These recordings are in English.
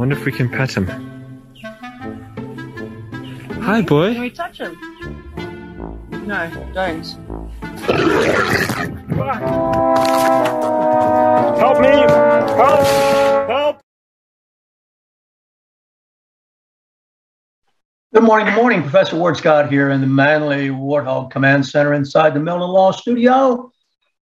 Wonder if we can pet him. Hi, boy. Can we touch him? No, don't. Help me! Help! Help! Good morning, good morning. Professor Ward Scott here in the Manly Warthog Command Center inside the Milton Law Studio.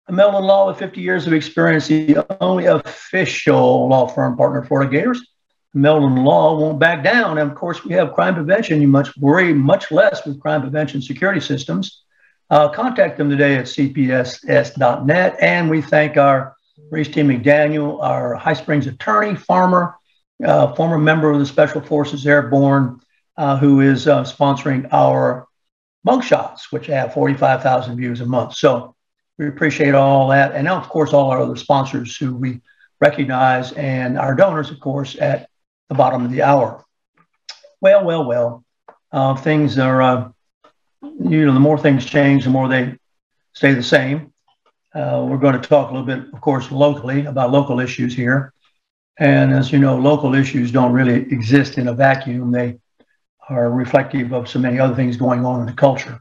A Milton Law with 50 years of experience, the only official law firm partner for the Gators. Milton Law won't back down. And of course, we have crime prevention. You must worry much less with crime prevention security systems. Uh, contact them today at cpss.net. And we thank our Reese T. McDaniel, our High Springs attorney, farmer, uh, former member of the Special Forces Airborne, uh, who is uh, sponsoring our mugshots, which have 45,000 views a month. So we appreciate all that. And now, of course, all our other sponsors who we recognize and our donors, of course, at the bottom of the hour. Well, well, well, uh, things are, uh, you know, the more things change, the more they stay the same. Uh, we're going to talk a little bit, of course, locally about local issues here. And as you know, local issues don't really exist in a vacuum. They are reflective of so many other things going on in the culture.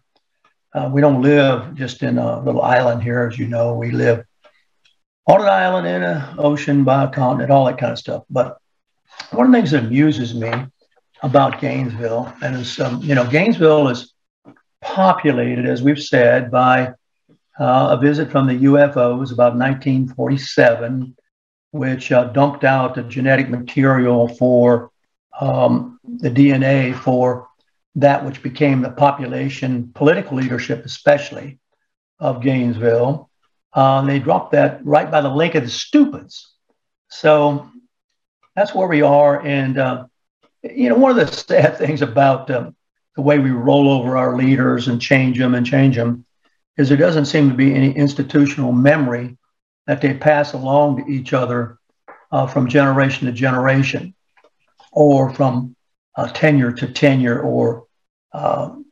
Uh, we don't live just in a little island here, as you know. We live on an island, in an ocean, by a continent, all that kind of stuff. But one of the things that amuses me about Gainesville, and is, um, you know, Gainesville is populated, as we've said, by uh, a visit from the UFOs about 1947, which uh, dumped out the genetic material for um, the DNA for that which became the population political leadership, especially of Gainesville. Uh, they dropped that right by the Lake of the Stupids. So that's where we are. And, uh, you know, one of the sad things about um, the way we roll over our leaders and change them and change them is there doesn't seem to be any institutional memory that they pass along to each other uh, from generation to generation or from uh, tenure to tenure or um,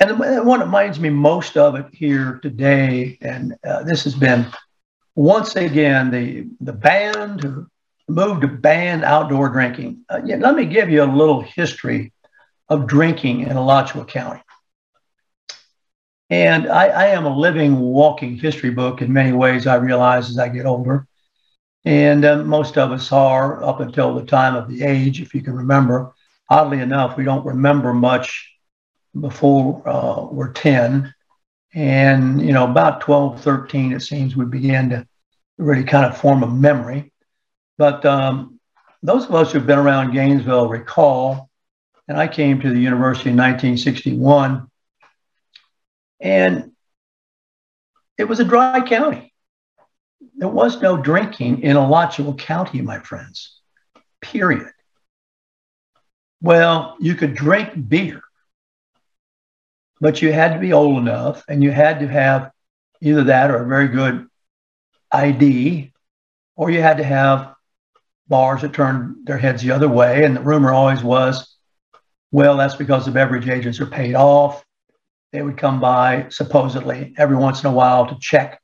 and the one that reminds me most of it here today and uh, this has been once again the the band moved to ban outdoor drinking uh, yeah, let me give you a little history of drinking in alachua county and I, I am a living walking history book in many ways i realize as i get older and uh, most of us are up until the time of the age, if you can remember. Oddly enough, we don't remember much before uh, we're 10. And, you know, about 12, 13, it seems we began to really kind of form a memory. But um, those of us who've been around Gainesville recall, and I came to the university in 1961, and it was a dry county there was no drinking in Alachua County, my friends, period. Well, you could drink beer, but you had to be old enough and you had to have either that or a very good ID, or you had to have bars that turned their heads the other way. And the rumor always was, well, that's because the beverage agents are paid off. They would come by supposedly every once in a while to check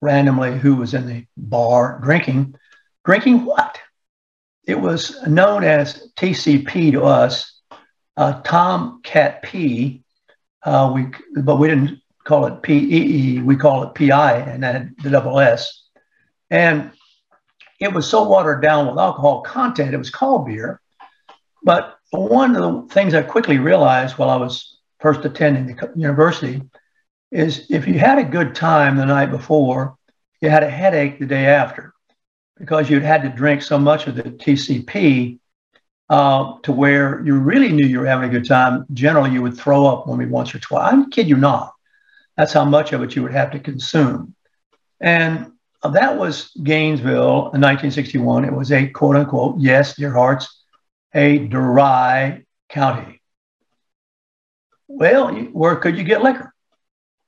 randomly who was in the bar drinking. Drinking what? It was known as TCP to us, uh, Tomcat P. Uh, we, but we didn't call it PEE. We call it PI, and then the double S. And it was so watered down with alcohol content, it was called beer. But one of the things I quickly realized while I was first attending the university is if you had a good time the night before, you had a headache the day after because you'd had to drink so much of the TCP uh, to where you really knew you were having a good time. Generally, you would throw up only once or twice. I kid you not. That's how much of it you would have to consume. And that was Gainesville in 1961. It was a quote unquote, yes, dear hearts, a dry county. Well, where could you get liquor?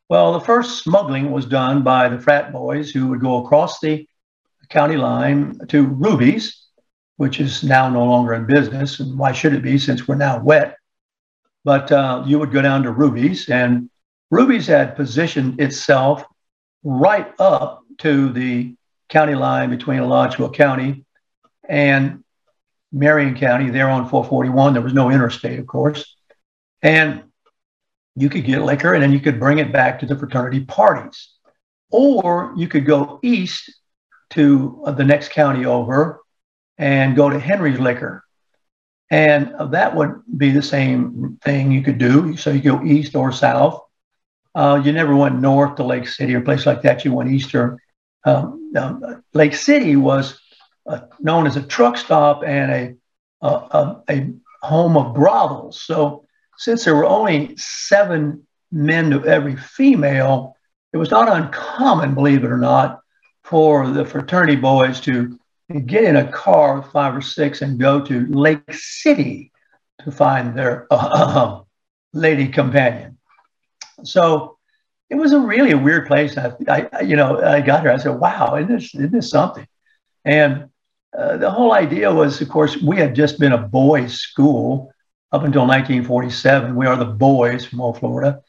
Well, the first smuggling was done by the frat boys who would go across the county line to Ruby's, which is now no longer in business. And why should it be since we're now wet? But uh, you would go down to Ruby's, and Ruby's had positioned itself right up to the county line between Alachua County and Marion County, there on 441. There was no interstate, of course. And you could get liquor and then you could bring it back to the fraternity parties. Or you could go east to the next county over and go to Henry's Liquor. And that would be the same thing you could do. So you go east or south. Uh, you never went north to Lake City or place like that. You went eastern. Um, Lake City was uh, known as a truck stop and a, a, a home of brothels. So since there were only seven men to every female, it was not uncommon, believe it or not, for the fraternity boys to get in a car with five or six and go to Lake City to find their uh, lady companion. So it was a really a weird place. I, I, you know, I got here. I said, "Wow, isn't this, isn't this something?" And uh, the whole idea was, of course, we had just been a boys' school, up until 1947. We are the boys from old Florida.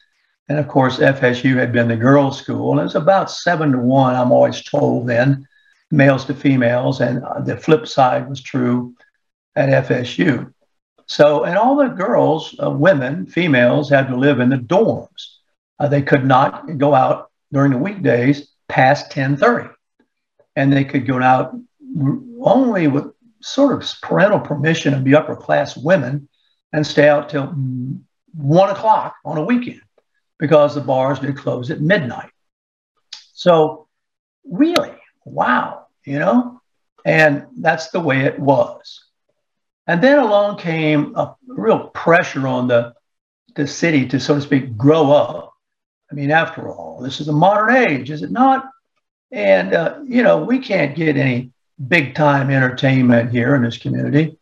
And of course, FSU had been the girls' school. And it was about seven to one, I'm always told then, males to females. And uh, the flip side was true at FSU. So, and all the girls, uh, women, females, had to live in the dorms. Uh, they could not go out during the weekdays past 10:30, and they could go out only with sort of parental permission of the upper class women and stay out till one o'clock on a weekend because the bars did close at midnight. So, really, wow, you know, and that's the way it was. And then along came a real pressure on the, the city to, so to speak, grow up. I mean, after all, this is a modern age, is it not? And, uh, you know, we can't get any big time entertainment here in this community.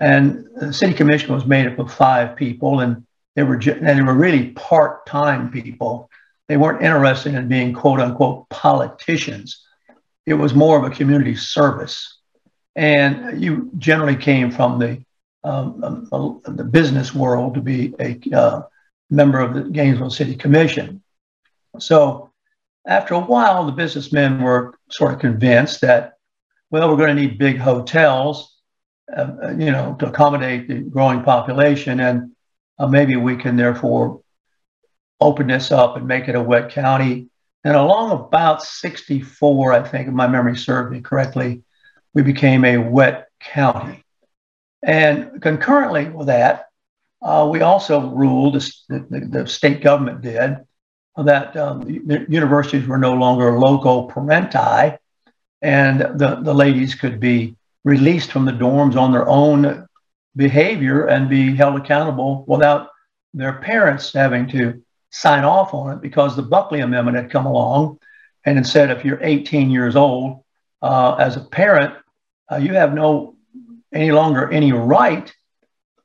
And the city commission was made up of five people, and they were and they were really part-time people. They weren't interested in being quote unquote politicians. It was more of a community service, and you generally came from the um, um, the business world to be a uh, member of the Gainesville City Commission. So after a while, the businessmen were sort of convinced that, well, we're going to need big hotels uh, uh, you know, to accommodate the growing population. And uh, maybe we can therefore open this up and make it a wet county. And along about 64, I think, if my memory served me correctly, we became a wet county. And concurrently with that, uh, we also ruled, the, the, state government did, that um, universities were no longer loco parenti, and the, the ladies could be released from the dorms on their own behavior and be held accountable without their parents having to sign off on it because the Buckley Amendment had come along and it said if you're 18 years old uh, as a parent, uh, you have no any longer any right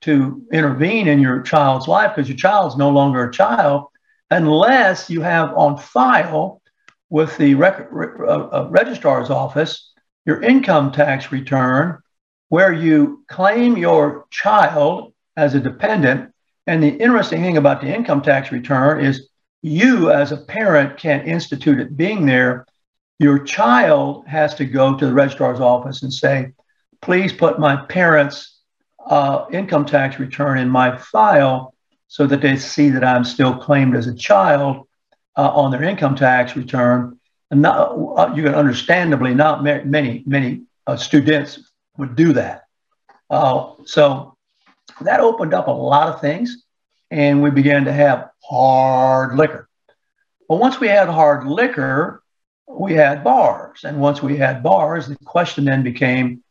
to intervene in your child's life because your child's no longer a child unless you have on file with the rec- uh, uh, registrar's office your income tax return where you claim your child as a dependent. And the interesting thing about the income tax return is you, as a parent, can't institute it being there. Your child has to go to the registrar's office and say, please put my parents' uh, income tax return in my file so that they see that I'm still claimed as a child uh, on their income tax return and not, uh, you can understandably not many many uh, students would do that. Uh, so that opened up a lot of things, and we began to have hard liquor. But once we had hard liquor, we had bars, and once we had bars, the question then became,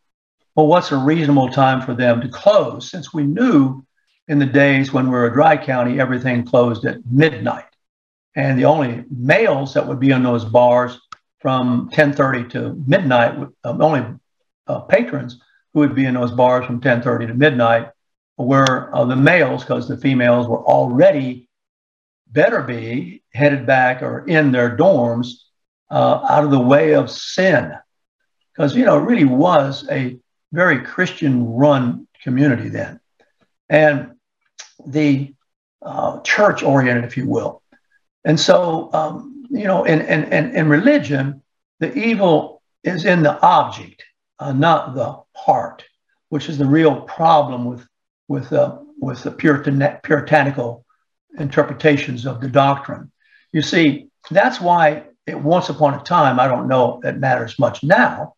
well, what's a reasonable time for them to close? Since we knew in the days when we were a dry county, everything closed at midnight. And the only males that would be in those bars from 10:30 to midnight. Um, only uh, patrons who would be in those bars from 10:30 to midnight were uh, the males, because the females were already better be headed back or in their dorms uh, out of the way of sin, because you know it really was a very Christian-run community then, and the uh, church-oriented, if you will, and so um, you know, in, in, in, in religion, the evil is in the object, uh, not the heart, which is the real problem with with uh, with the Puritan, puritanical interpretations of the doctrine. You see, that's why it once upon a time, I don't know it matters much now,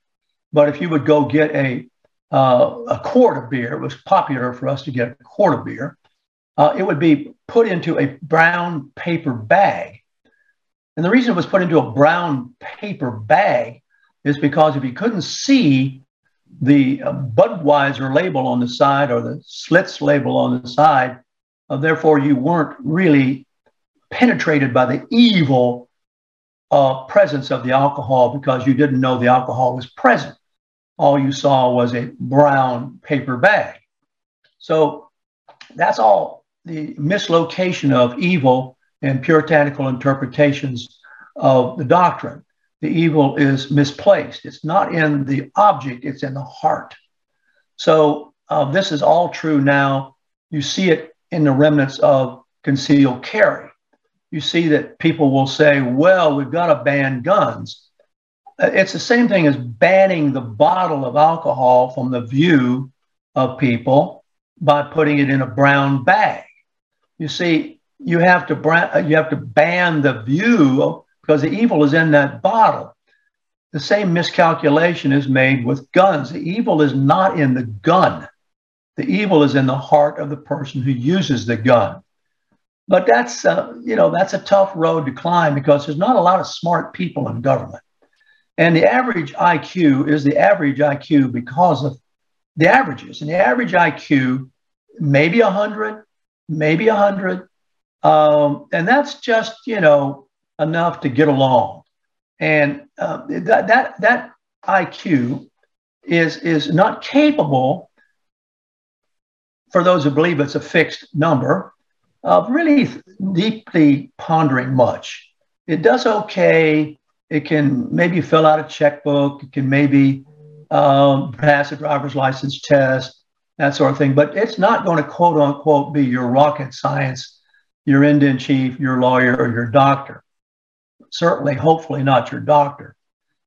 but if you would go get a uh, a quart of beer, it was popular for us to get a quart of beer. Uh, it would be put into a brown paper bag. And the reason it was put into a brown paper bag is because if you couldn't see the uh, Budweiser label on the side or the Schlitz label on the side. Uh, therefore, you weren't really penetrated by the evil uh, presence of the alcohol because you didn't know the alcohol was present. All you saw was a brown paper bag. So that's all the mislocation of evil and puritanical interpretations of the doctrine the evil is misplaced. It's not in the object, it's in the heart. So, uh, this is all true now. You see it in the remnants of concealed carry. You see that people will say, well, we've got to ban guns. It's the same thing as banning the bottle of alcohol from the view of people by putting it in a brown bag. You see, you have to, uh, you have to ban the view because the evil is in that bottle. The same miscalculation is made with guns. The evil is not in the gun. The evil is in the heart of the person who uses the gun. But that's, uh, you know, that's a tough road to climb because there's not a lot of smart people in government. And the average IQ is the average IQ because of the averages. And the average IQ, maybe 100, maybe 100. Um, and that's just, you know, enough to get along. And uh, that, that, that IQ is, is not capable, for those who believe it's a fixed number, of really deeply pondering much. It does okay. It can maybe fill out a checkbook. It can maybe um, pass a driver's license test, that sort of thing. But it's not going to quote unquote be your rocket science, your Indian chief, your lawyer, or your doctor certainly, hopefully, not your doctor.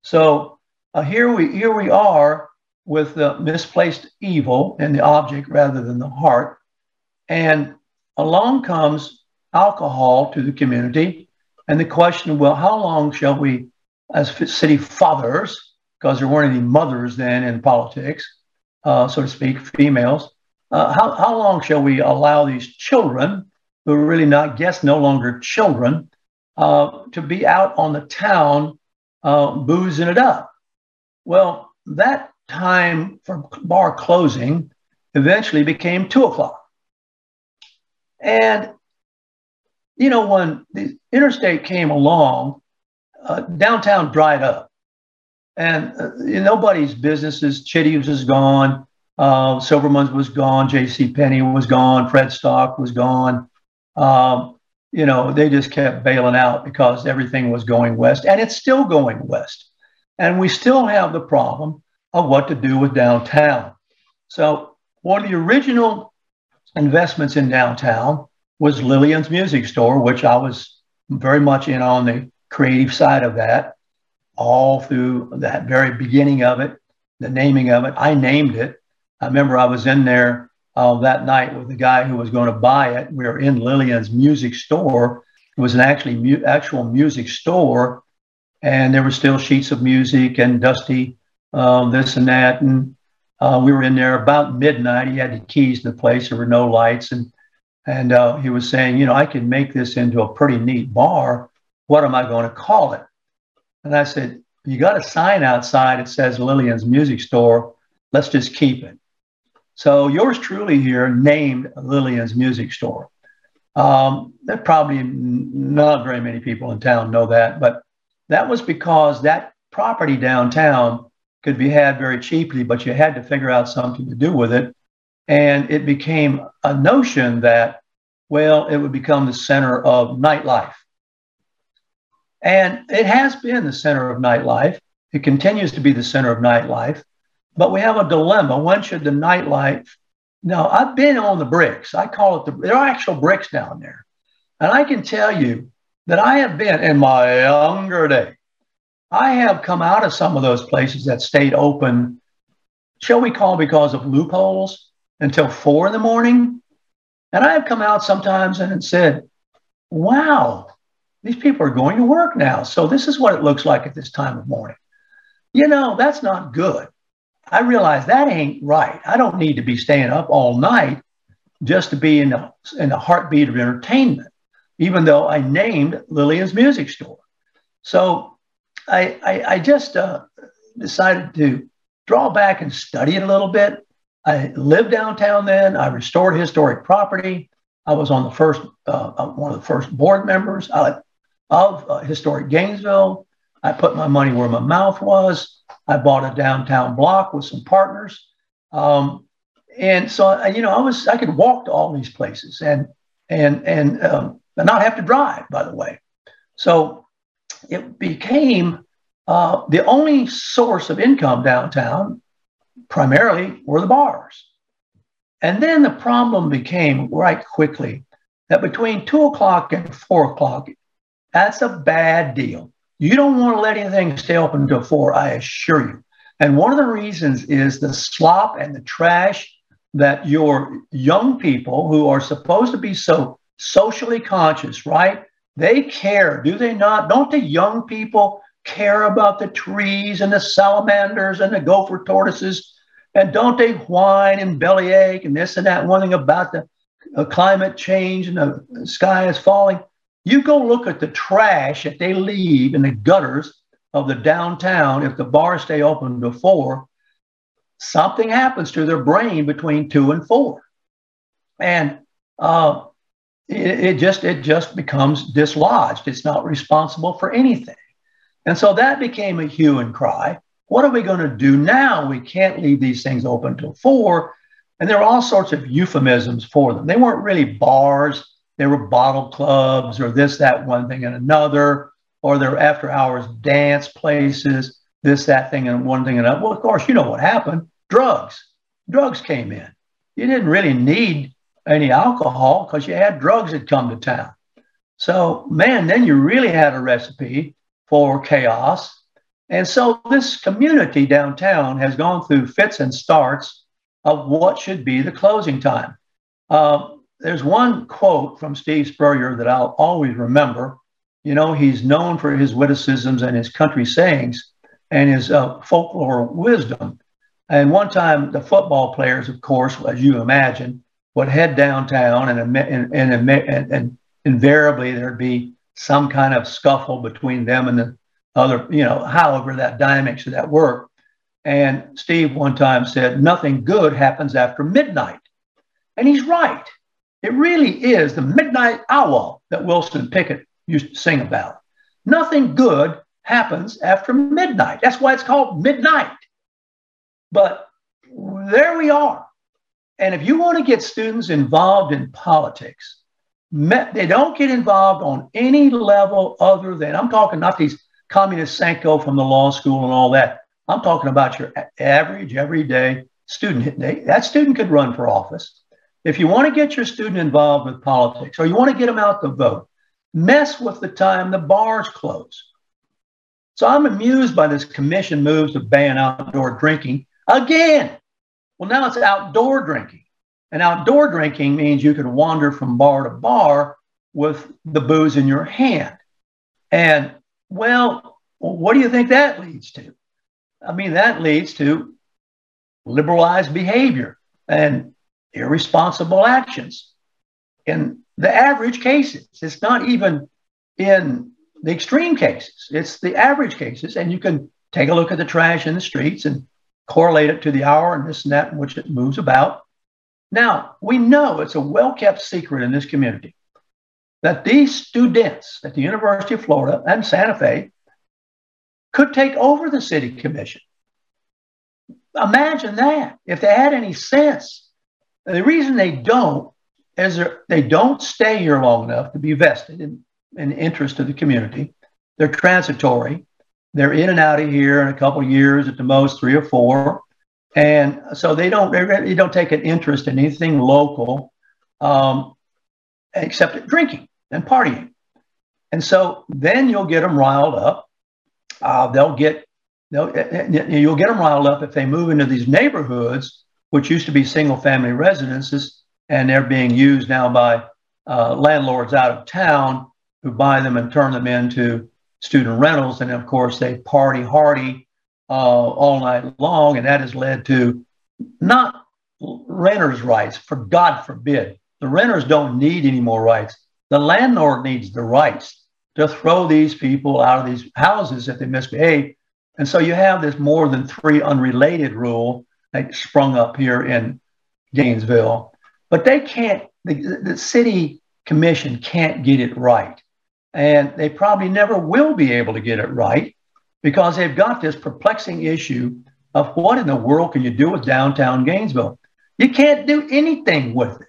So uh, here we here we are with the misplaced evil in the object rather than the heart, and along comes alcohol to the community, and the question: Well, how long shall we, as city fathers, because there weren't any mothers then in politics, uh, so to speak, females. Uh, how, how long shall we allow these children, who are really not, guess, no longer children, uh, to be out on the town uh, boozing it up. Well, that time for bar closing eventually became two o'clock. And, you know, when the interstate came along, uh, downtown dried up. And uh, nobody's businesses, Chitty's was gone, uh, Silverman's was gone, J.C. Penney was gone, Fred Stock was gone. Um, you know, they just kept bailing out because everything was going west, and it's still going west. And we still have the problem of what to do with downtown. So, one of the original investments in downtown was Lillian's Music Store, which I was very much in on the creative side of that, all through that very beginning of it, the naming of it. I named it. I remember I was in there uh, that night with the guy who was going to buy it. We were in Lillian's music store. It was an actually mu- actual music store, and there were still sheets of music and dusty um, this and that. And uh, we were in there about midnight. He had the keys to the place. There were no lights, and and uh, he was saying, you know, I can make this into a pretty neat bar. What am I going to call it? And I said, you got a sign outside. It says Lillian's Music Store. Let's just keep it. So yours truly here named Lillian's Music Store. Um, there probably not very many people in town know that, but That was because that property downtown could be had very cheaply, but you had to figure out something to do with it. And it became a notion that, well, it would become the center of nightlife. And it has been the center of nightlife. It continues to be the center of nightlife. But we have a dilemma. When should the nightlife? Now, I've been on the bricks. I call it the, there are actual bricks down there. And I can tell you that I have been in my younger day. I have come out of some of those places that stayed open, shall we call because of loopholes, until four in the morning. And I have come out sometimes and said, wow, these people are going to work now. So this is what it looks like at this time of morning. You know, that's not good. I realize that ain't right. I don't need to be staying up all night just to be in the, in the heartbeat of entertainment, even though I named Lillian's Music Store. So I, I, I just uh, decided to draw back and study it a little bit. I lived downtown then. I restored historic property. I was on the first, uh, uh one of the first board members of uh, Historic Gainesville. I put my money where my mouth was. I bought a downtown block with some partners. Um, and so, you know, I was, I could walk to all these places and, and, and, um, and not have to drive, by the way. So it became uh, the only source of income downtown, primarily were the bars. And then the problem became right quickly that between two o'clock and four o'clock, that's a bad deal. You don't want to let anything stay open until four, I assure you. And one of the reasons is the slop and the trash that your young people who are supposed to be so socially conscious, right? They care, do they not? Don't the young people care about the trees and the salamanders and the gopher tortoises? And don't they whine and bellyache and this and that? One thing about the uh, climate change and the sky is falling. You go look at the trash that they leave in the gutters of the downtown if the bars stay open before something happens to their brain between two and four. And uh, it, it, just it just becomes dislodged. It's not responsible for anything. And so that became a hue and cry. What are we going to do now? We can't leave these things open till four. And there are all sorts of euphemisms for them. They weren't really bars there were bottle clubs or this, that, one thing and another, or there were after hours dance places, this, that thing and one thing and another. Well, of course, you know what happened. Drugs. Drugs came in. You didn't really need any alcohol because you had drugs that come to town. So, man, then you really had a recipe for chaos. And so this community downtown has gone through fits and starts of what should be the closing time. Uh, there's one quote from Steve Spurrier that I'll always remember. You know, he's known for his witticisms and his country sayings and his uh, folklore wisdom. And one time, the football players, of course, as you imagine, would head downtown, and, and, and, and invariably there'd be some kind of scuffle between them and the other, you know, however that dynamics of that work. And Steve one time said, Nothing good happens after midnight. And he's right. It really is the midnight owl that Wilson Pickett used to sing about. Nothing good happens after midnight. That's why it's called midnight. But there we are. And if you want to get students involved in politics, they don't get involved on any level other than I'm talking not these communist Saco from the law school and all that. I'm talking about your average, everyday student. That student could run for office. If you want to get your student involved with politics or you want to get them out to vote, mess with the time the bars close. So I'm amused by this commission moves to ban outdoor drinking again. Well, now it's outdoor drinking. And outdoor drinking means you can wander from bar to bar with the booze in your hand. And well, what do you think that leads to? I mean, that leads to liberalized behavior. And irresponsible actions. In the average cases, it's not even in the extreme cases, it's the average cases. And you can take a look at the trash in the streets and correlate it to the hour and this and that in which it moves about. Now, we know it's a well kept secret in this community that these students at the University of Florida and Santa Fe could take over the city commission. Imagine that if they had any sense. The reason they don't is they don't stay here long enough to be vested in, in the interest of the community. They're transitory. They're in and out of here in a couple of years at the most, three or four. And so they don't they really don't take an interest in anything local um, except drinking and partying. And so then you'll get them riled up. Uh, they'll get they'll, you'll get them riled up if they move into these neighborhoods, which used to be single family residences, and they're being used now by uh, landlords out of town who buy them and turn them into student rentals. And of course, they party hardy uh, all night long. And that has led to not renters' rights, for God forbid. The renters don't need any more rights. The landlord needs the rights to throw these people out of these houses if they misbehave. And so you have this more than three unrelated rule that sprung up here in Gainesville. But they can't, the, the city commission can't get it right. And they probably never will be able to get it right because they've got this perplexing issue of what in the world can you do with downtown Gainesville? You can't do anything with it.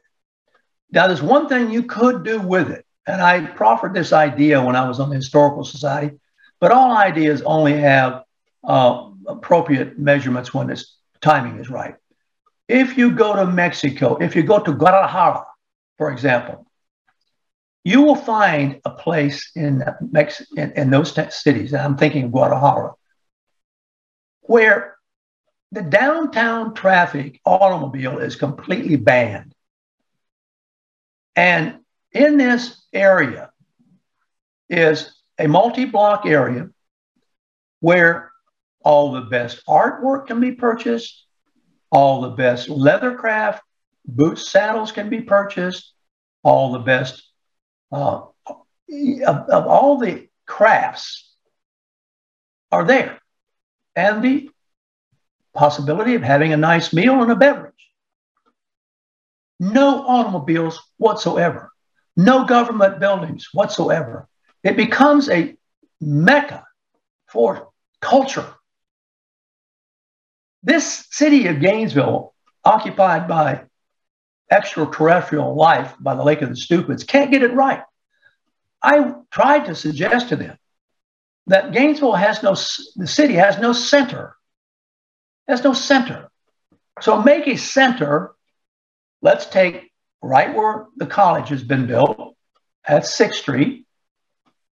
Now, there's one thing you could do with it. And I proffered this idea when I was on the Historical Society, but all ideas only have uh, appropriate measurements when its timing is right. If you go to Mexico, if you go to Guadalajara, for example, you will find a place in, uh, Mex- in, in those t- cities, I'm thinking of Guadalajara, where the downtown traffic automobile is completely banned. And in this area is a multi block area where all the best artwork can be purchased, all the best leathercraft, boots, saddles can be purchased, all the best uh, of, of all the crafts are there, and the possibility of having a nice meal and a beverage. No automobiles whatsoever, no government buildings whatsoever. It becomes a mecca for culture. This city of Gainesville, occupied by extraterrestrial life by the Lake of the Stupids can't get it right. I tried to suggest to them that Gainesville has no, the city has no center, has no center. So make a center. Let's take right where the college has been built at 6th Street.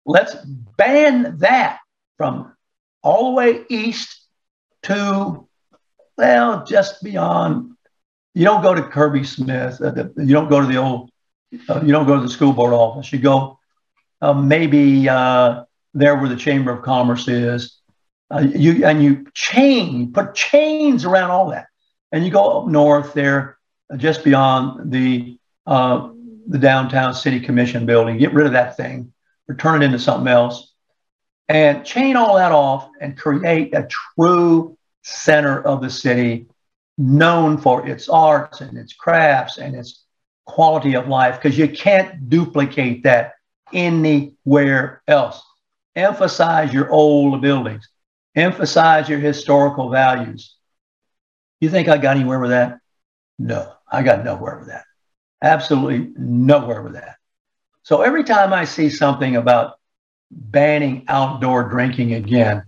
Let's ban that from all the way east to, well, just beyond you don't go to Kirby Smith. Uh, the, you don't go to the old. Uh, you don't go to the school board office. You go uh, maybe uh, there where the Chamber of Commerce is. Uh, you and you chain put chains around all that, and you go up north there, uh, just beyond the the downtown city commission building. Get rid of that thing, or turn it into something else, and chain all that off and create a true center of the city known for its arts and its crafts and its quality of life because you can't duplicate that anywhere else. Emphasize your old buildings, emphasize your historical values. You think I got anywhere with that? No, I got nowhere with that. Absolutely nowhere with that. So every time I see something about banning outdoor drinking again,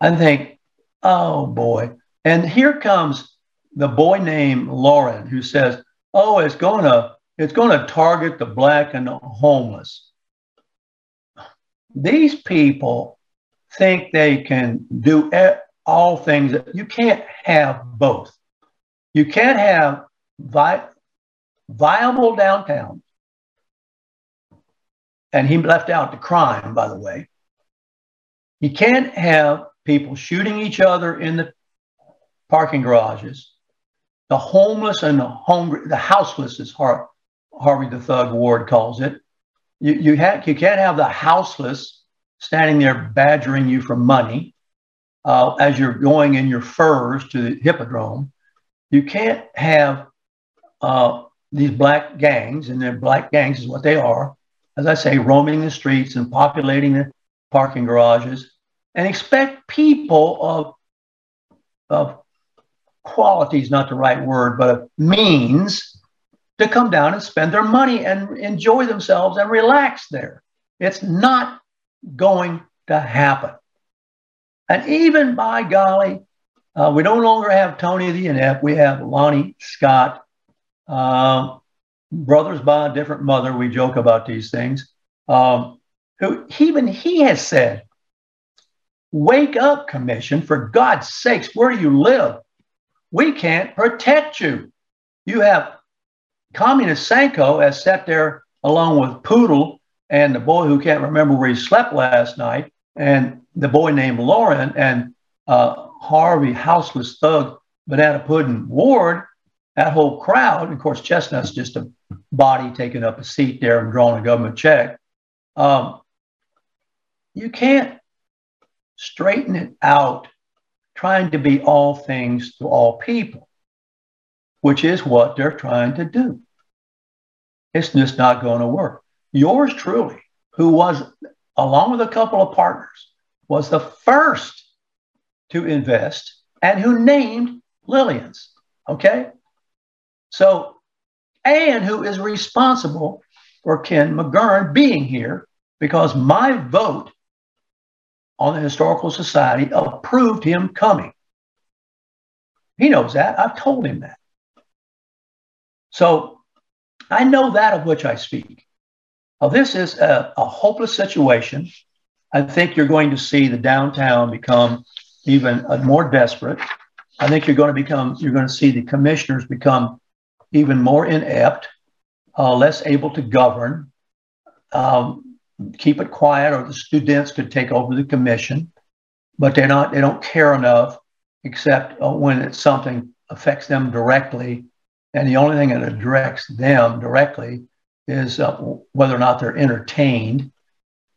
I think, oh boy. And here comes the boy named Lauren who says, "Oh, it's to it's to target the black and the homeless." These people think they can do all things. You can't have both. You can't have vi- viable downtown. And he left out the crime, by the way. You can't have people shooting each other in the parking garages the homeless and the hungry, the houseless, as Har- Harvey the Thug Ward calls it. You, you, ha- you can't have the houseless standing there badgering you for money uh, as you're going in your furs to the hippodrome. You can't have uh, these black gangs, and their black gangs is what they are, as I say, roaming the streets and populating the parking garages. And expect people of, of quality is not the right word, but of means to come down and spend their money and enjoy themselves and relax there. It's not going to happen. And even by golly, uh, we no longer have Tony the Inept. We have Lonnie Scott, uh, brothers by a different mother. We joke about these things. Um, who even he has said, "Wake up, Commission! For God's sakes, where do you live? We can't protect you. You have Communist Saco has sat there along with Poodle and the boy who can't remember where he slept last night, and the boy named Lauren and uh, Harvey, houseless thug, banana pudding Ward, that whole crowd. Of course, Chestnut's just a body taking up a seat there and drawing a government check. Um, you can't straighten it out trying to be all things to all people, which is what they're trying to do. It's just not going to work. Yours truly, who was, along with a couple of partners, was the first to invest and who named Lillian's. Okay. So, and who is responsible for Ken McGurn being here because my vote on the Historical Society approved him coming. He knows that. I've told him that. So I know that of which I speak. Now, this is a, a hopeless situation. I think you're going to see the downtown become even uh, more desperate. I think you're going to become, you're going to see the commissioners become even more inept, uh, less able to govern. Um, keep it quiet, or the students could take over the commission, but they're not. They don't care enough, except uh, when it's something affects them directly, and the only thing that directs them directly is uh, whether or not they're entertained.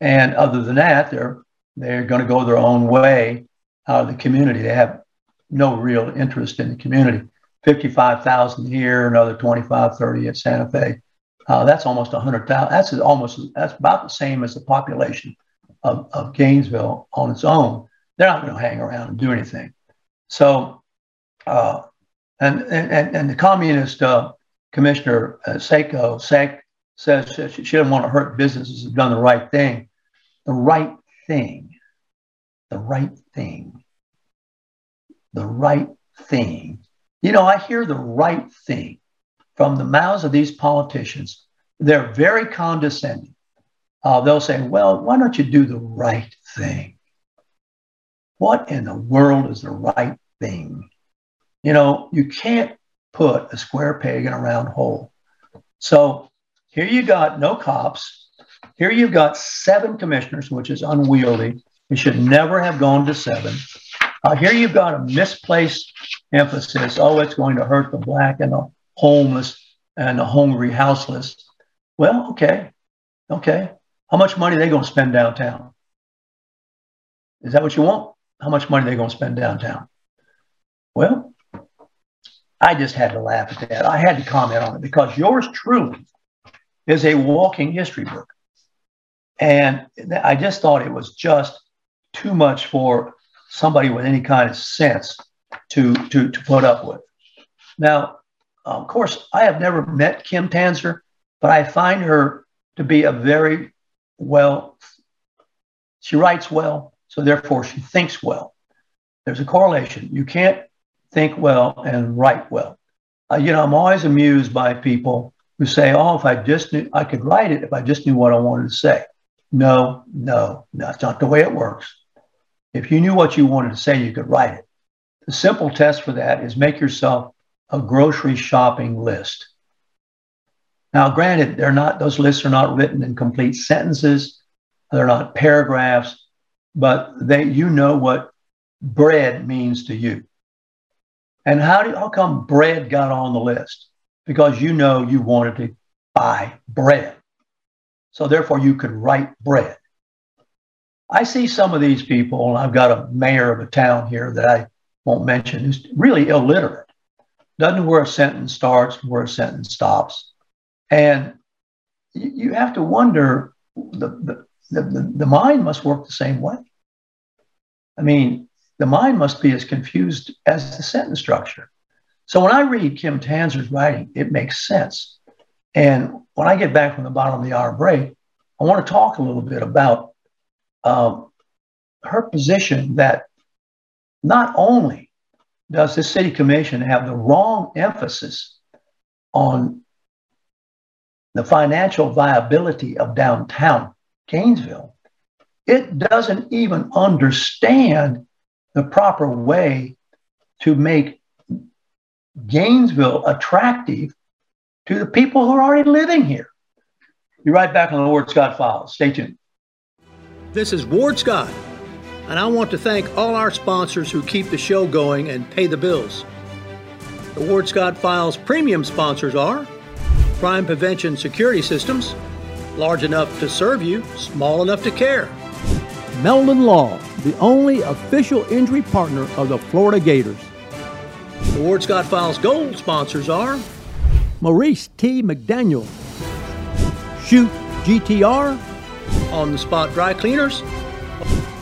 And other than that, they're they're going to go their own way out of the community. They have no real interest in the community. 55,000 here, another 25, 30 at Santa Fe. Uh, that's almost 100,000. That's almost, that's about the same as the population of, of Gainesville on its own. They're not going to hang around and do anything. So, uh, and, and, and the communist uh, commissioner, uh, Saco, Sek, says she, she doesn't want to hurt businesses who've done the right thing. The right thing, the right thing, the right thing. You know, I hear the right thing from the mouths of these politicians. They're very condescending. Uh, they'll say, well, why don't you do the right thing? What in the world is the right thing? You know, you can't put a square peg in a round hole. So here you got no cops. Here you've got seven commissioners, which is unwieldy. It should never have gone to seven. Uh, here you've got a misplaced emphasis. Oh, it's going to hurt the black and the homeless and the hungry houseless. Well, okay, okay. How much money are they going to spend downtown? Is that what you want? How much money are they going to spend downtown? Well, I just had to laugh at that. I had to comment on it because yours truly is a walking history book. And I just thought it was just too much for somebody with any kind of sense to, to, to put up with. Now, of course, I have never met Kim Tanzer, but I find her to be a very well, she writes well, so therefore she thinks well. There's a correlation. You can't think well and write well. Uh, you know, I'm always amused by people who say, oh, if I just knew, I could write it if I just knew what I wanted to say. No, no, that's not the way it works. If you knew what you wanted to say, you could write it. The simple test for that is make yourself a grocery shopping list. Now, granted, they're not, those lists are not written in complete sentences. They're not paragraphs, but they, you know what bread means to you. And how do, how come bread got on the list? Because you know you wanted to buy bread. So therefore you could write bread. I see some of these people, and I've got a mayor of a town here that I won't mention, who's really illiterate doesn't know where a sentence starts, where a sentence stops. And you have to wonder the, the, the, the mind must work the same way. I mean, the mind must be as confused as the sentence structure. So when I read Kim Tanzer's writing, it makes sense. And when I get back from the bottom of the hour break, I want to talk a little bit about um, her position that not only does the city commission have the wrong emphasis on the financial viability of downtown Gainesville, it doesn't even understand the proper way to make Gainesville attractive to the people who are already living here. Be right back on the Ward Scott Files. Stay tuned. This is Ward Scott, and I want to thank all our sponsors who keep the show going and pay the bills. The Ward Scott Files premium sponsors are Crime Prevention Security Systems, large enough to serve you, small enough to care. Meldon Law, the only official injury partner of the Florida Gators. The Ward Scott Files Gold sponsors are Maurice T. McDaniel, Shoot GTR, On the Spot Dry Cleaners,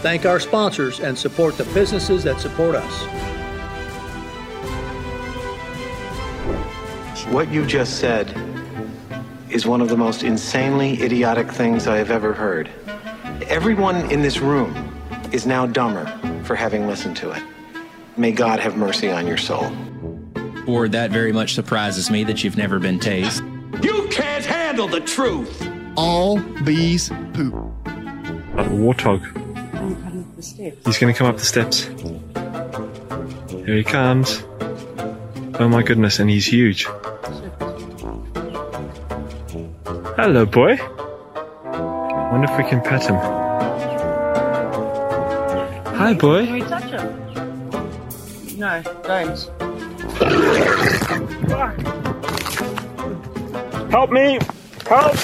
thank our sponsors and support the businesses that support us. What you just said is one of the most insanely idiotic things I have ever heard. Everyone in this room is now dumber for having listened to it. May God have mercy on your soul. Ward, that very much surprises me that you've never been tased. You can't handle the truth. All bees poop. A warthog. He's going to come up the steps. Here he comes. Oh my goodness, and he's huge. Hello, boy. Wonder if we can pet him. Hi, boy. Can we touch him? No, don't. Help me! Help!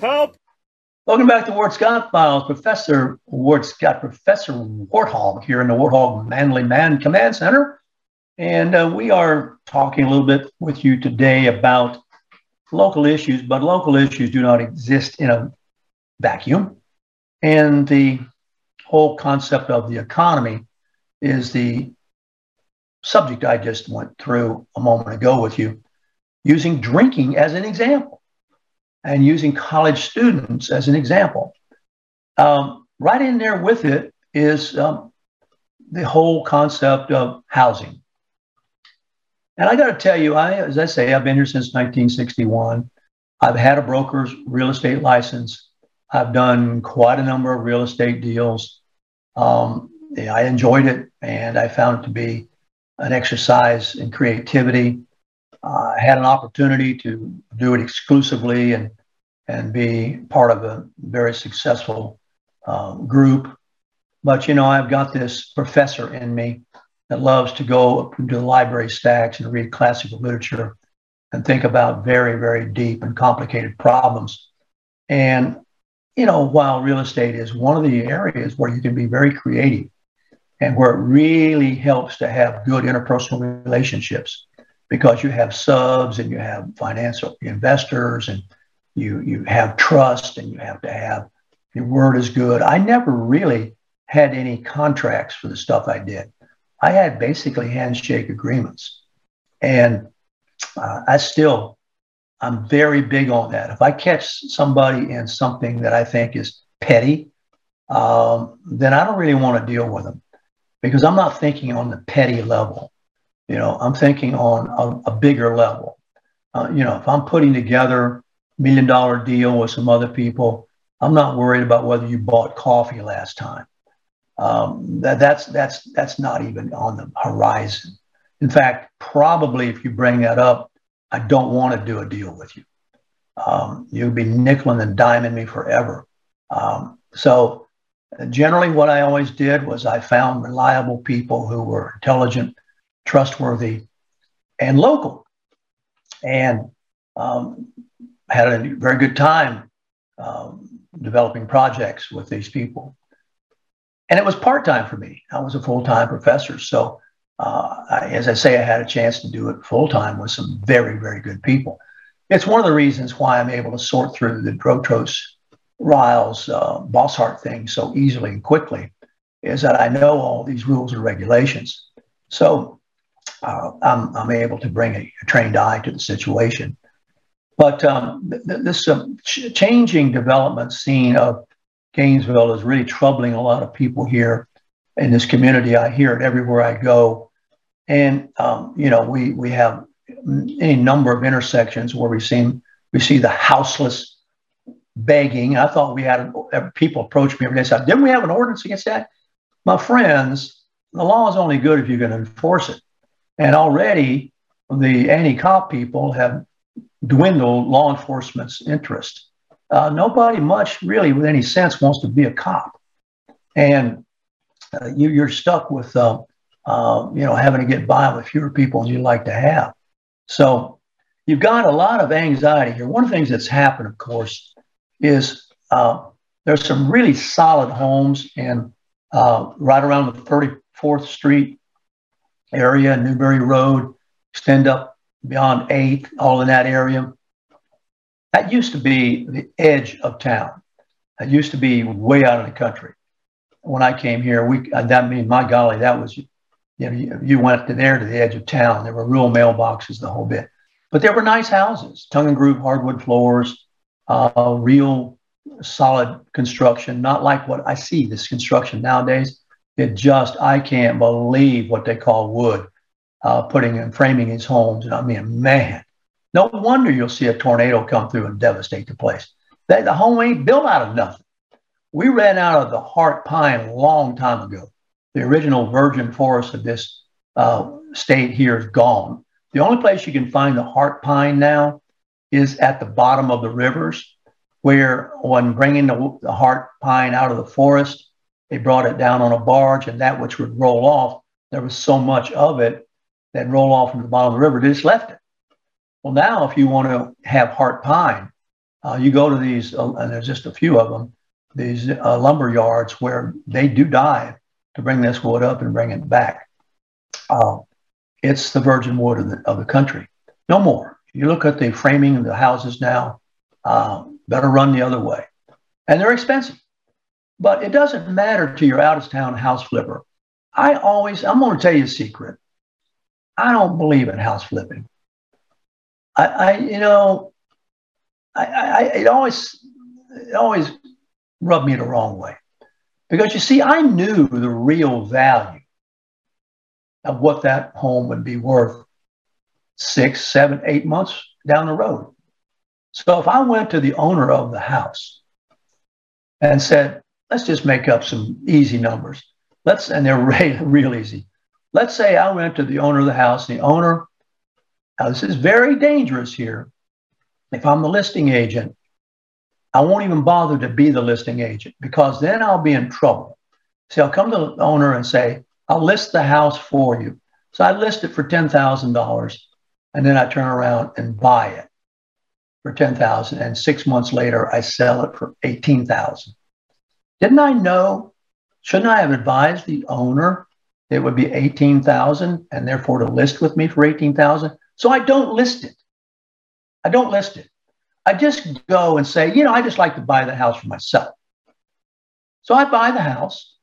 Help! Welcome back to Ward Scott Files. Professor Ward Scott, Professor Warthog here in the Warthog Manly Man Command Center. And uh, we are talking a little bit with you today about local issues, but local issues do not exist in a vacuum. And the whole concept of the economy is the subject I just went through a moment ago with you, using drinking as an example and using college students as an example. Um, right in there with it is um, the whole concept of housing. And I got to tell you, I, as I say, I've been here since 1961. I've had a broker's real estate license. I've done quite a number of real estate deals. Um, I enjoyed it, and I found it to be an exercise in creativity. Uh, had an opportunity to do it exclusively and and be part of a very successful um, group. But you know, I've got this professor in me that loves to go into the library stacks and read classical literature and think about very, very deep and complicated problems. And you know, while real estate is one of the areas where you can be very creative and where it really helps to have good interpersonal relationships because you have subs and you have financial investors and you you have trust and you have to have your word is good. I never really had any contracts for the stuff I did. I had basically handshake agreements, and uh, I still I'm very big on that. If I catch somebody in something that I think is petty, um, then I don't really want to deal with them because I'm not thinking on the petty level. You know, I'm thinking on a, a bigger level. Uh, you know, if I'm putting together a million dollar deal with some other people, I'm not worried about whether you bought coffee last time. Um, that, that's that's that's not even on the horizon. In fact, probably if you bring that up, I don't want to do a deal with you. Um, you'll be nickeling and diming me forever. Um, so generally, what I always did was I found reliable people who were intelligent, trustworthy, and local, and um, had a very good time um, developing projects with these people. And it was part time for me. I was a full time professor, so uh, I, as I say, I had a chance to do it full time with some very, very good people. It's one of the reasons why I'm able to sort through the Drotros, Riles, uh, Bossart thing so easily and quickly, is that I know all these rules and regulations. So uh, I'm, I'm able to bring a, a, trained eye to the situation. But um, th- this uh, ch- changing development scene of Gainesville is really troubling a lot of people here in this community. I hear it everywhere I go. And, um, you know, we, we have any number of intersections where we see, we see the houseless begging. I thought we had people approach me every day and said, didn't we have an ordinance against that? My friends, the law is only good if you can enforce it. And already the anti-cop people have dwindled law enforcement's interest. Uh, nobody much really with any sense wants to be a cop. And uh, you, are stuck with, uh, uh, you know, having to get by with fewer people than you like to have. So you've got a lot of anxiety here. One of the things that's happened, of course, is uh, there's some really solid homes in uh, right around the 34th Street area, Newberry Road, extend up beyond 8th, all in that area. That used to be the edge of town. That used to be way out of the country when I came here, we that mean my golly, that was you know you, went to there to the edge of town. There were rural mailboxes, the whole bit, but there were nice houses, tongue and groove hardwood floors, uh, real solid construction, not like what I see this construction nowadays. It just I can't believe what they call wood, uh, putting and framing his homes. And I mean, man, no wonder you'll see a tornado come through and devastate the place. That the home ain't built out of nothing. We ran out of the heart pine a long time ago. The original virgin forest of this uh, state here is gone. The only place you can find the heart pine now is at the bottom of the rivers, where when bringing the, the heart pine out of the forest, they brought it down on a barge, and that which would roll off, there was so much of it that roll off from the bottom of the river, they just left it. Well, now if you want to have heart pine, uh, you go to these, uh, and there's just a few of them, these uh, lumber yards where they do dive to bring this wood up and bring it back. Uh, it's the virgin wood of the, of the country. No more. You look at the framing of the houses now, uh, better run the other way. And they're expensive. But it doesn't matter to your out of town house flipper. I always, I'm going to tell you a secret. I don't believe in house flipping. I, I you know, I, I, it always, it always rubbed me the wrong way. Because you see, I knew the real value of what that home would be worth six, seven, eight months down the road. So if I went to the owner of the house and said, let's just make up some easy numbers. Let's, and they're real, easy. Let's say I went to the owner of the house, the owner, now this is very dangerous here. If I'm the listing agent I won't even bother to be the listing agent because then I'll be in trouble. See, I'll come to the owner and say, I'll list the house for you. So I list it for $10,000 and then I turn around and buy it for 10,000 and 6 months later I sell it for 18,000. Didn't I know? Shouldn't I have advised the owner it would be 18,000 and therefore to list with me for 18,000? So I don't list it. I don't list it. I just go and say, you know, I just like to buy the house for myself. So I buy the house.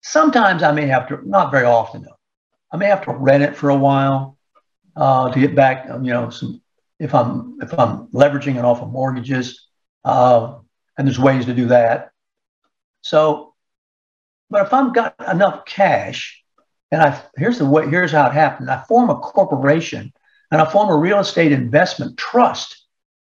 Sometimes I may have to, not very often though, I may have to rent it for a while uh, to get back, you know, some if I'm if I'm leveraging it off of mortgages, uh, and there's ways to do that. So, but if I've got enough cash, and I here's the way here's how it happens: I form a corporation and I form a real estate investment trust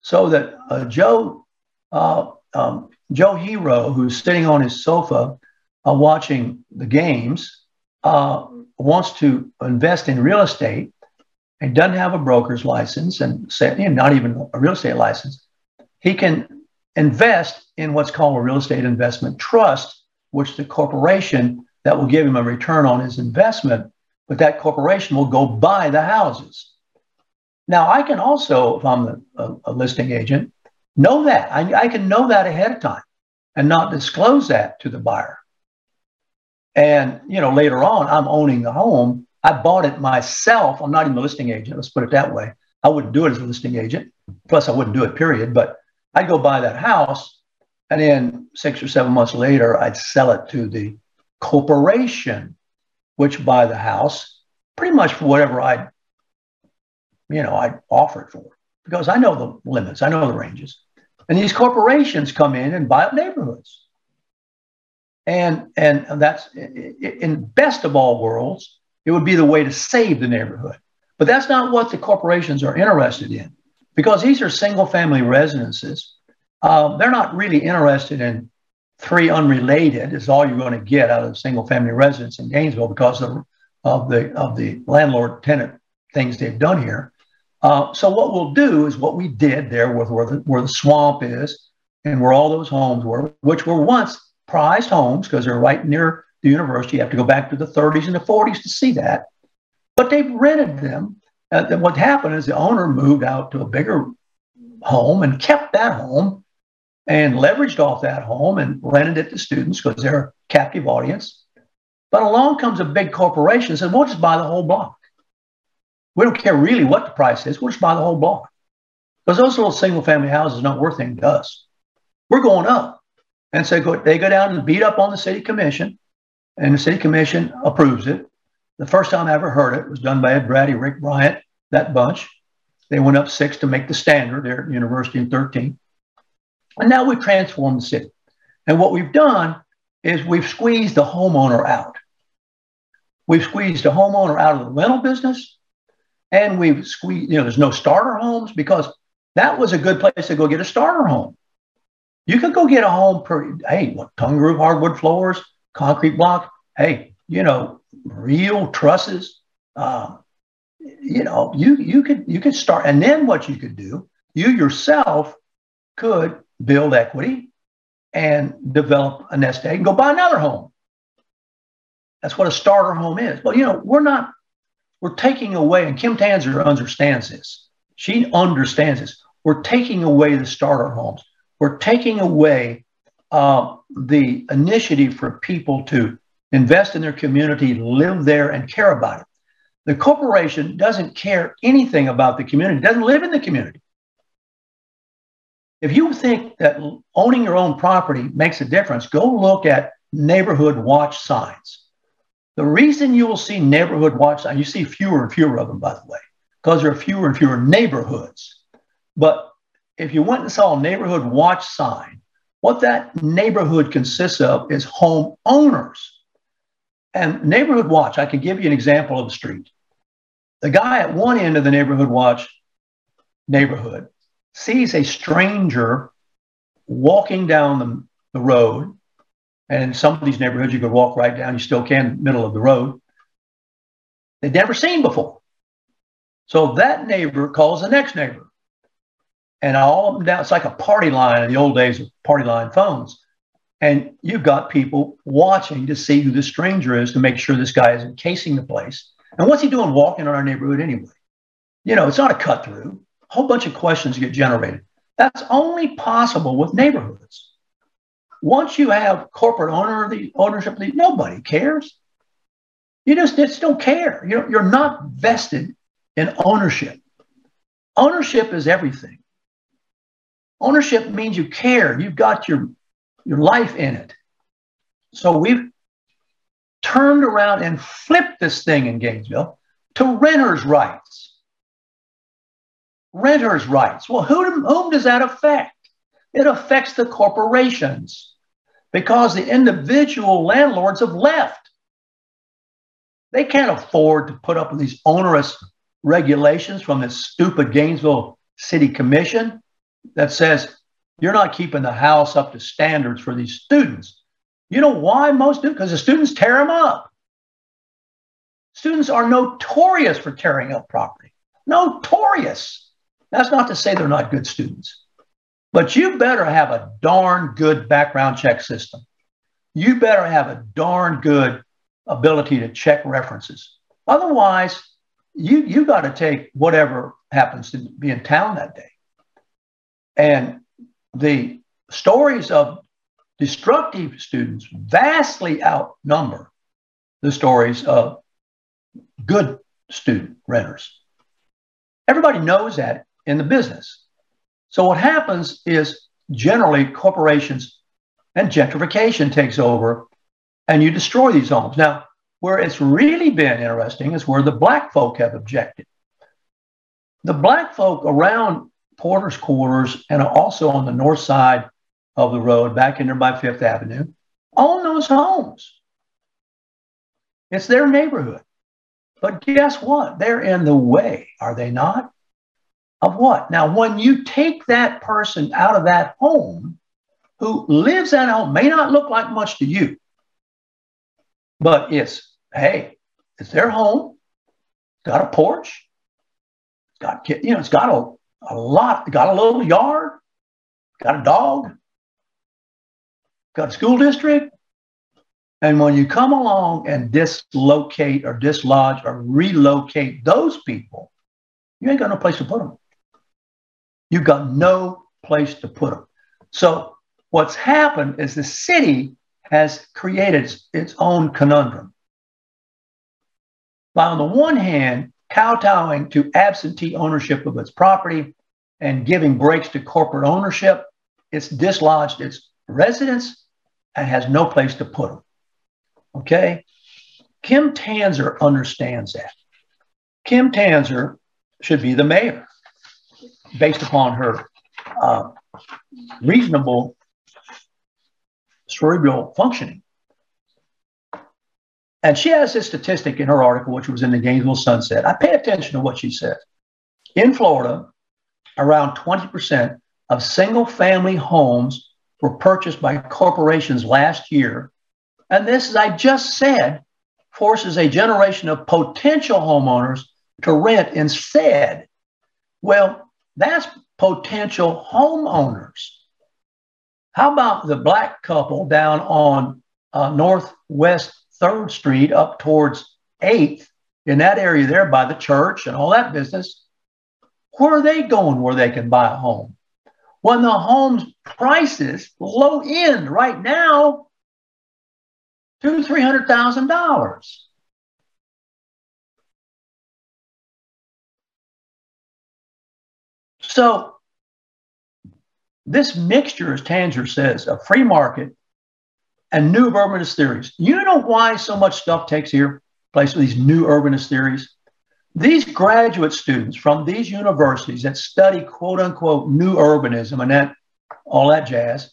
so that uh, Joe uh, um, Joe Hero, who's sitting on his sofa uh, watching the games, uh, wants to invest in real estate and doesn't have a broker's license and say, you know, not even a real estate license. He can invest in what's called a real estate investment trust, which the corporation that will give him a return on his investment, but that corporation will go buy the houses. Now, I can also, if I'm a, a listing agent, know that. I, I can know that ahead of time and not disclose that to the buyer. And, you know, later on, I'm owning the home. I bought it myself. I'm not even a listing agent. Let's put it that way. I wouldn't do it as a listing agent. Plus, I wouldn't do it, period. But I'd go buy that house. And then six or seven months later, I'd sell it to the corporation, which buy the house pretty much for whatever I'd, you know, I'd offer it for because I know the limits, I know the ranges. And these corporations come in and buy up neighborhoods. And, and that's in best of all worlds, it would be the way to save the neighborhood. But that's not what the corporations are interested in because these are single family residences. Uh, they're not really interested in three unrelated is all you're going to get out of single family residence in Gainesville because of, of the of the landlord tenant things they've done here. Uh, so what we'll do is what we did there with where the, where the swamp is and where all those homes were, which were once prized homes because they're right near the university. You have to go back to the 30s and the 40s to see that. But they've rented them. Uh, then what happened is the owner moved out to a bigger home and kept that home and leveraged off that home and rented it to students because they're a captive audience. But along comes a big corporation and says, we'll just buy the whole block. We don't care really what the price is. We'll just buy the whole block. Because those little single family houses are not worth anything to us. We're going up. And so they go down and beat up on the city commission, and the city commission approves it. The first time I ever heard it was done by Ed Braddy, Rick Bryant, that bunch. They went up six to make the standard there at the university in 13. And now we've transformed the city. And what we've done is we've squeezed the homeowner out. We've squeezed the homeowner out of the rental business. And we've squeezed, you know, there's no starter homes because that was a good place to go get a starter home. You could go get a home per, hey, what, tongue groove hardwood floors, concrete block. Hey, you know, real trusses. Uh, you know, you you could you could start, and then what you could do, you yourself could build equity and develop a nest egg and go buy another home. That's what a starter home is. But you know, we're not, we're taking away, and Kim Tanzer understands this. She understands this. We're taking away the starter homes. We're taking away uh, the initiative for people to invest in their community, live there, and care about it. The corporation doesn't care anything about the community, doesn't live in the community. If you think that owning your own property makes a difference, go look at neighborhood watch signs. The reason you will see neighborhood watch signs, you see fewer and fewer of them, by the way, because there are fewer and fewer neighborhoods. But if you went and saw a neighborhood watch sign, what that neighborhood consists of is home owners. And neighborhood watch, I can give you an example of a street. The guy at one end of the neighborhood watch neighborhood sees a stranger walking down the, the road, and in some of these neighborhoods, you could walk right down, you still can, middle of the road, they'd never seen before. So that neighbor calls the next neighbor. And all them down, it's like a party line in the old days of party line phones. And you've got people watching to see who the stranger is to make sure this guy isn't casing the place. And what's he doing walking in our neighborhood anyway? You know, it's not a cut through A whole bunch of questions get generated. That's only possible with neighborhoods. Once you have corporate owner the ownership, nobody cares. You just, just don't care. You're, you're not vested in ownership. Ownership is everything. Ownership means you care. You've got your, your life in it. So we've turned around and flipped this thing in Gainesville to renters' rights renters' rights. Well, who, whom does that affect? It affects the corporations because the individual landlords have left. They can't afford to put up with these onerous regulations from this stupid Gainesville City Commission that says you're not keeping the house up to standards for these students. You know why most do? Because the students tear them up. Students are notorious for tearing up property. Notorious. That's not to say they're not good students. But you better have a darn good background check system. You better have a darn good ability to check references. Otherwise, you you got to take whatever happens to be in town that day. And the stories of destructive students vastly outnumber the stories of good student renters. Everybody knows that in the business. So what happens is generally corporations and gentrification takes over and you destroy these homes. Now, where it's really been interesting is where the black folk have objected. The black folk around Porter's Quarters and also on the north side of the road, back in there by Fifth Avenue, own those homes. It's their neighborhood. But guess what? They're in the way, are they not? Of what? Now, when you take that person out of that home who lives at home, may not look like much to you, but it's, hey, it's their home, it's got a porch, it's got, you know, it's got a, a lot, got a little yard, got a dog, got a school district. And when you come along and dislocate or dislodge or relocate those people, you ain't got no place to put them. You've got no place to put them. So what's happened is the city has created its own conundrum. By on the one hand, kowtowing to absentee ownership of its property and giving breaks to corporate ownership, it's dislodged its residents and has no place to put them. Okay? Kim Tanzer understands that. Kim Tanzer should be the mayor based upon her uh, reasonable cerebral functioning. And she has this statistic in her article, which was in the Gainesville Sunset. I pay attention to what she says. In Florida, around 20% of single family homes were purchased by corporations last year. And this, as I just said, forces a generation of potential homeowners to rent instead. Well, that's potential homeowners. How about the black couple down on uh, Northwest 3rd Street up towards 8th in that area there by the church and all that business? Where are they going where they can buy a home? When the home's prices low end right now, two, three hundred thousand dollars. So this mixture, as Tanzer says, of free market and new urbanist theories. You know why so much stuff takes here place with these new urbanist theories? These graduate students from these universities that study quote unquote new urbanism and that all that jazz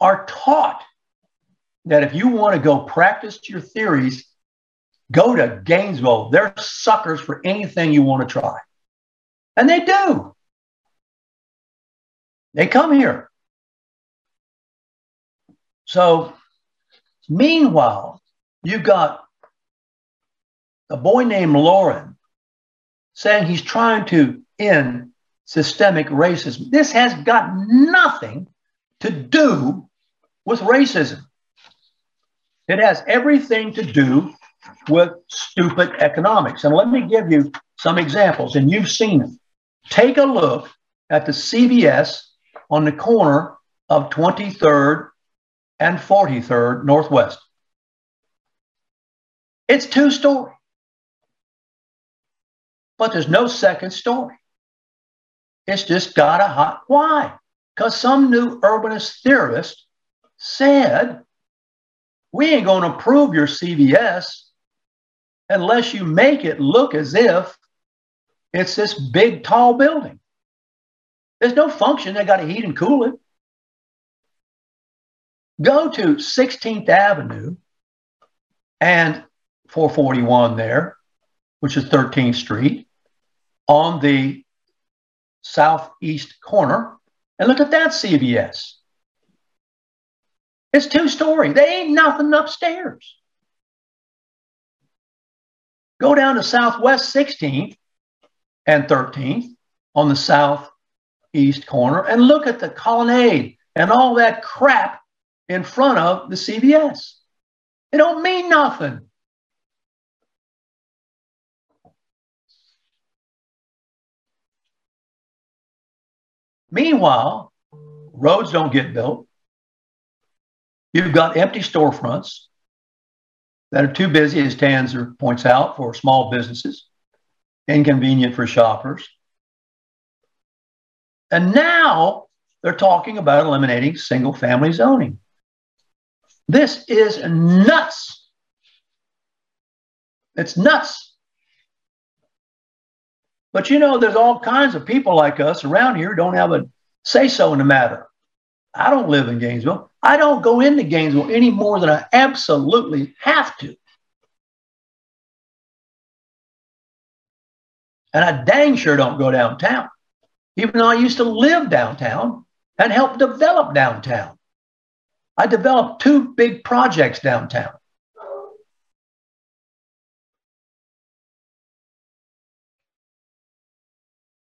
are taught that if you want to go practice your theories, go to Gainesville. They're suckers for anything you want to try. And they do. They come here. So, meanwhile, you've got a boy named Lauren saying he's trying to end systemic racism. This has got nothing to do with racism. It has everything to do with stupid economics. And let me give you some examples, and you've seen them. Take a look at the CVS on the corner of 23rd and 43rd Northwest. It's two story, but there's no second story. It's just got a hot. Why? Because some new urbanist theorist said, we ain't going to approve your CVS unless you make it look as if it's this big, tall building. There's no function. They got to heat and cool it. Go to 16th Avenue and 441 there, which is 13th Street, on the southeast corner, and look at that CVS. It's two story. They ain't nothing upstairs. Go down to Southwest 16th and 13th on the south northeast corner and look at the colonnade and all that crap in front of the CVS. It don't mean nothing. Meanwhile, roads don't get built. You've got empty storefronts that are too busy, as Tanzer points out, for small businesses, inconvenient for shoppers. And now they're talking about eliminating single family zoning. This is nuts. It's nuts. But you know, there's all kinds of people like us around here don't have a say so in the matter. I don't live in Gainesville. I don't go into Gainesville any more than I absolutely have to. And I dang sure don't go downtown, even though I used to live downtown and help develop downtown. I developed two big projects downtown.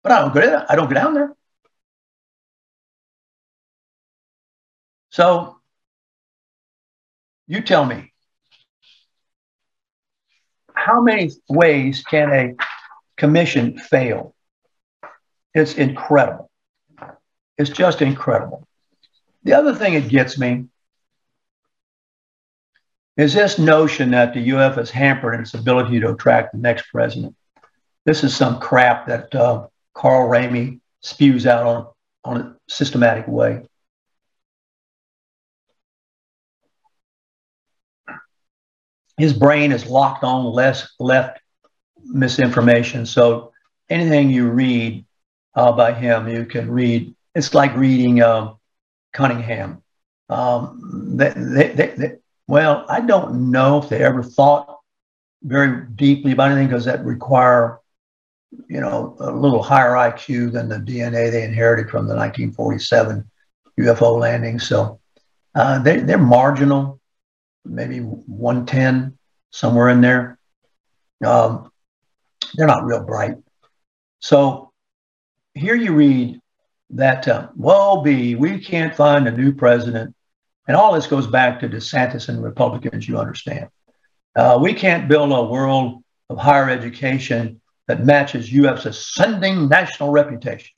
But I don't go there. I don't go down there. So you tell me, how many ways can a commission fail? It's incredible. It's just incredible. The other thing that gets me is this notion that the UF has hampered in its ability to attract the next president. This is some crap that uh, Karl Ramey spews out on, on a systematic way. his brain is locked on less left misinformation. So anything you read uh, by him, you can read. It's like reading um, Cunningham. Um, they, they, they, well, I don't know if they ever thought very deeply about anything because that require, you know, a little higher IQ than the DNA they inherited from the 1947 UFO landing. So uh, they, they're marginal maybe 110, somewhere in there. Um, they're not real bright. So here you read that, uh, be, we can't find a new president. And all this goes back to DeSantis and Republicans, you understand. Uh, we can't build a world of higher education that matches UF's ascending national reputation.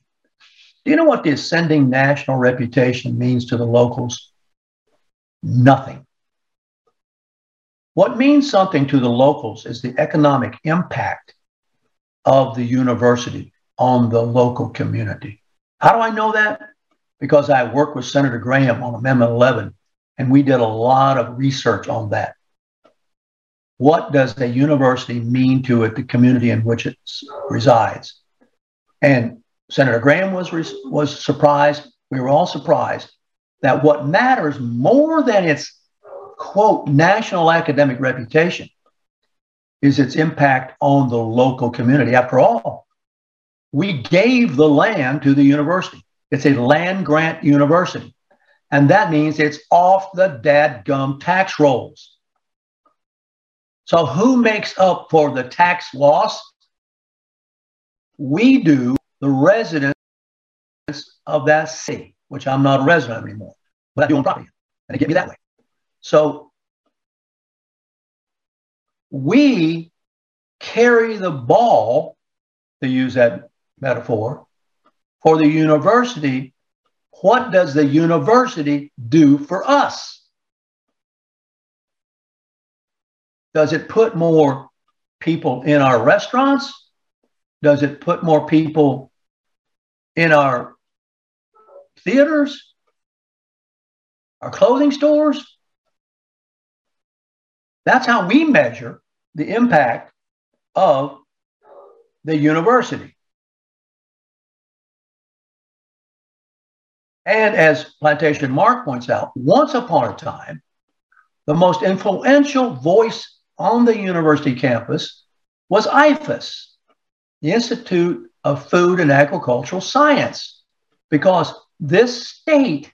Do you know what the ascending national reputation means to the locals? Nothing. What means something to the locals is the economic impact of the university on the local community. How do I know that? Because I worked with Senator Graham on Amendment 11, and we did a lot of research on that. What does a university mean to it, the community in which it resides? And Senator Graham was, was surprised. We were all surprised that what matters more than its quote, national academic reputation is its impact on the local community. After all, we gave the land to the university. It's a land grant university. And that means it's off the dadgum tax rolls. So who makes up for the tax loss? We do, the residents of that city, which I'm not a resident anymore, but I do own property. And they get me that way. So we carry the ball, to use that metaphor, for the university. What does the university do for us? Does it put more people in our restaurants? Does it put more people in our theaters, our clothing stores? That's how we measure the impact of the university. And as Plantation Mark points out, once upon a time, the most influential voice on the university campus was IFAS, the Institute of Food and Agricultural Science, because this state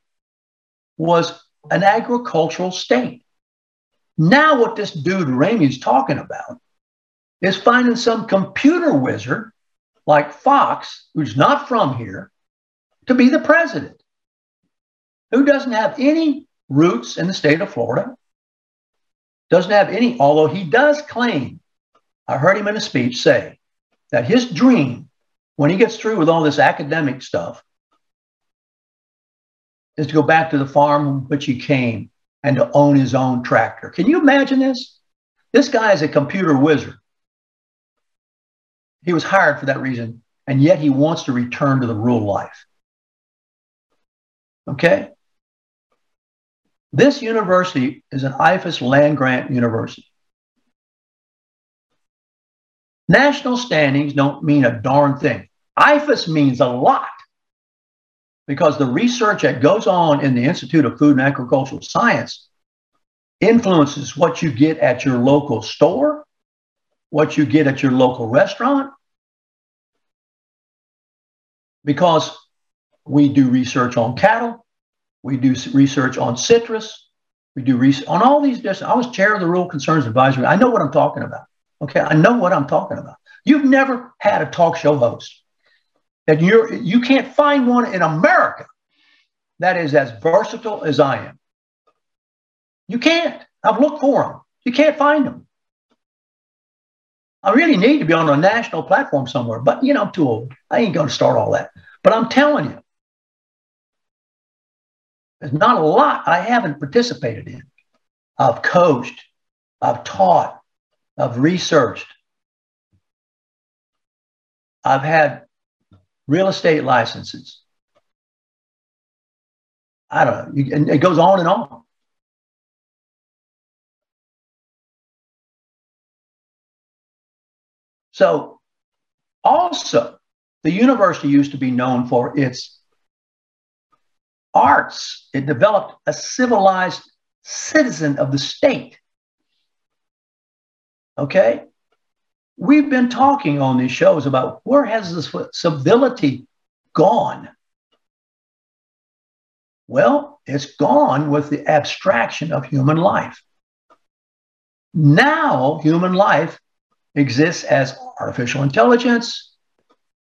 was an agricultural state. Now, what this dude Ramey's talking about is finding some computer wizard like Fox, who's not from here, to be the president, who doesn't have any roots in the state of Florida, doesn't have any, although he does claim, I heard him in a speech say that his dream, when he gets through with all this academic stuff, is to go back to the farm from which he came and to own his own tractor. Can you imagine this? This guy is a computer wizard. He was hired for that reason, and yet he wants to return to the rural life. Okay? This university is an IFAS land grant university. National standings don't mean a darn thing. IFAS means a lot because the research that goes on in the Institute of Food and Agricultural Science influences what you get at your local store, what you get at your local restaurant, because we do research on cattle, we do research on citrus, we do research on all these different. I was chair of the Rural Concerns Advisory. I know what I'm talking about. Okay, I know what I'm talking about. You've never had a talk show host that you're you can't find one in America that is as versatile as I am. You can't. I've looked for them. You can't find them. I really need to be on a national platform somewhere, but you know, I'm too old. I ain't going to start all that. But I'm telling you, there's not a lot I haven't participated in. I've coached, I've taught, I've researched, I've had real estate licenses. I don't know. And it goes on and on. So, also, the university used to be known for its arts. It developed a civilized citizen of the state. Okay? We've been talking on these shows about where has this civility gone? Well, it's gone with the abstraction of human life. Now, human life exists as artificial intelligence.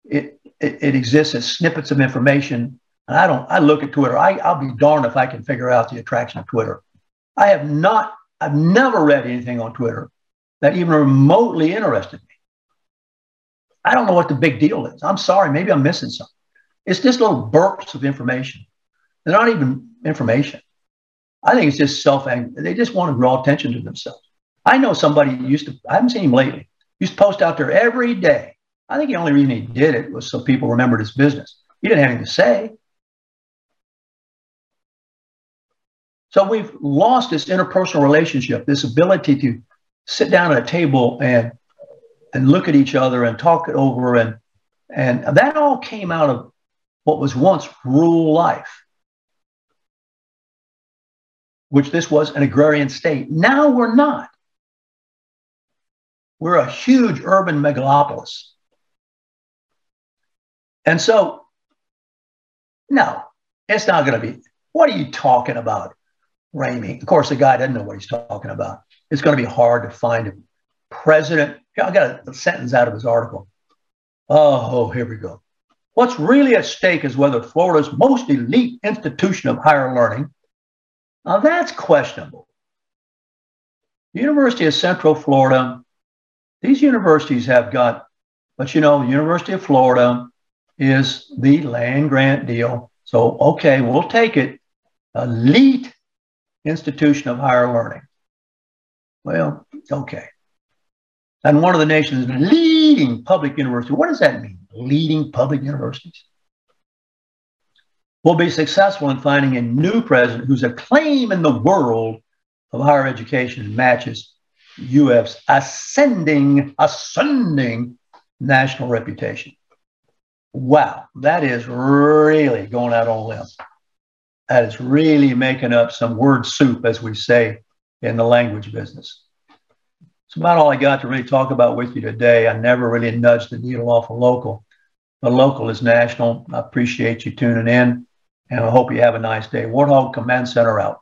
It, it, it, exists as snippets of information. And I don't, I look at Twitter. I, I'll be darned if I can figure out the attraction of Twitter. I have not, I've never read anything on Twitter that even remotely interested me. I don't know what the big deal is. I'm sorry, maybe I'm missing something. It's just little burps of information. They're not even information. I think it's just self They just want to draw attention to themselves. I know somebody used to, I haven't seen him lately, used to post out there every day. I think the only reason he did it was so people remembered his business. He didn't have anything to say. So we've lost this interpersonal relationship, this ability to sit down at a table and and look at each other and talk it over. And and that all came out of what was once rural life which this was an agrarian state. Now we're not. We're a huge urban megalopolis. And so no it's not going to be what are you talking about Ramey? of course the guy doesn't know what he's talking about it's going to be hard to find a president I got a, sentence out of his article. Oh, here we go. What's really at stake is whether Florida's most elite institution of higher learning. Now that's questionable. University of Central Florida, these universities have got, but you know, University of Florida is the land grant deal. So, okay, we'll take it. Elite institution of higher learning. Well, okay and one of the nation's leading public universities. What does that mean? Leading public universities. Will be successful in finding a new president whose acclaim in the world of higher education matches UF's ascending, ascending national reputation. Wow, that is really going out on a limb. That is really making up some word soup, as we say in the language business. It's about all I got to really talk about with you today. I never really nudged the needle off of local, but local is national. I appreciate you tuning in, and I hope you have a nice day. Warthog Command Center out.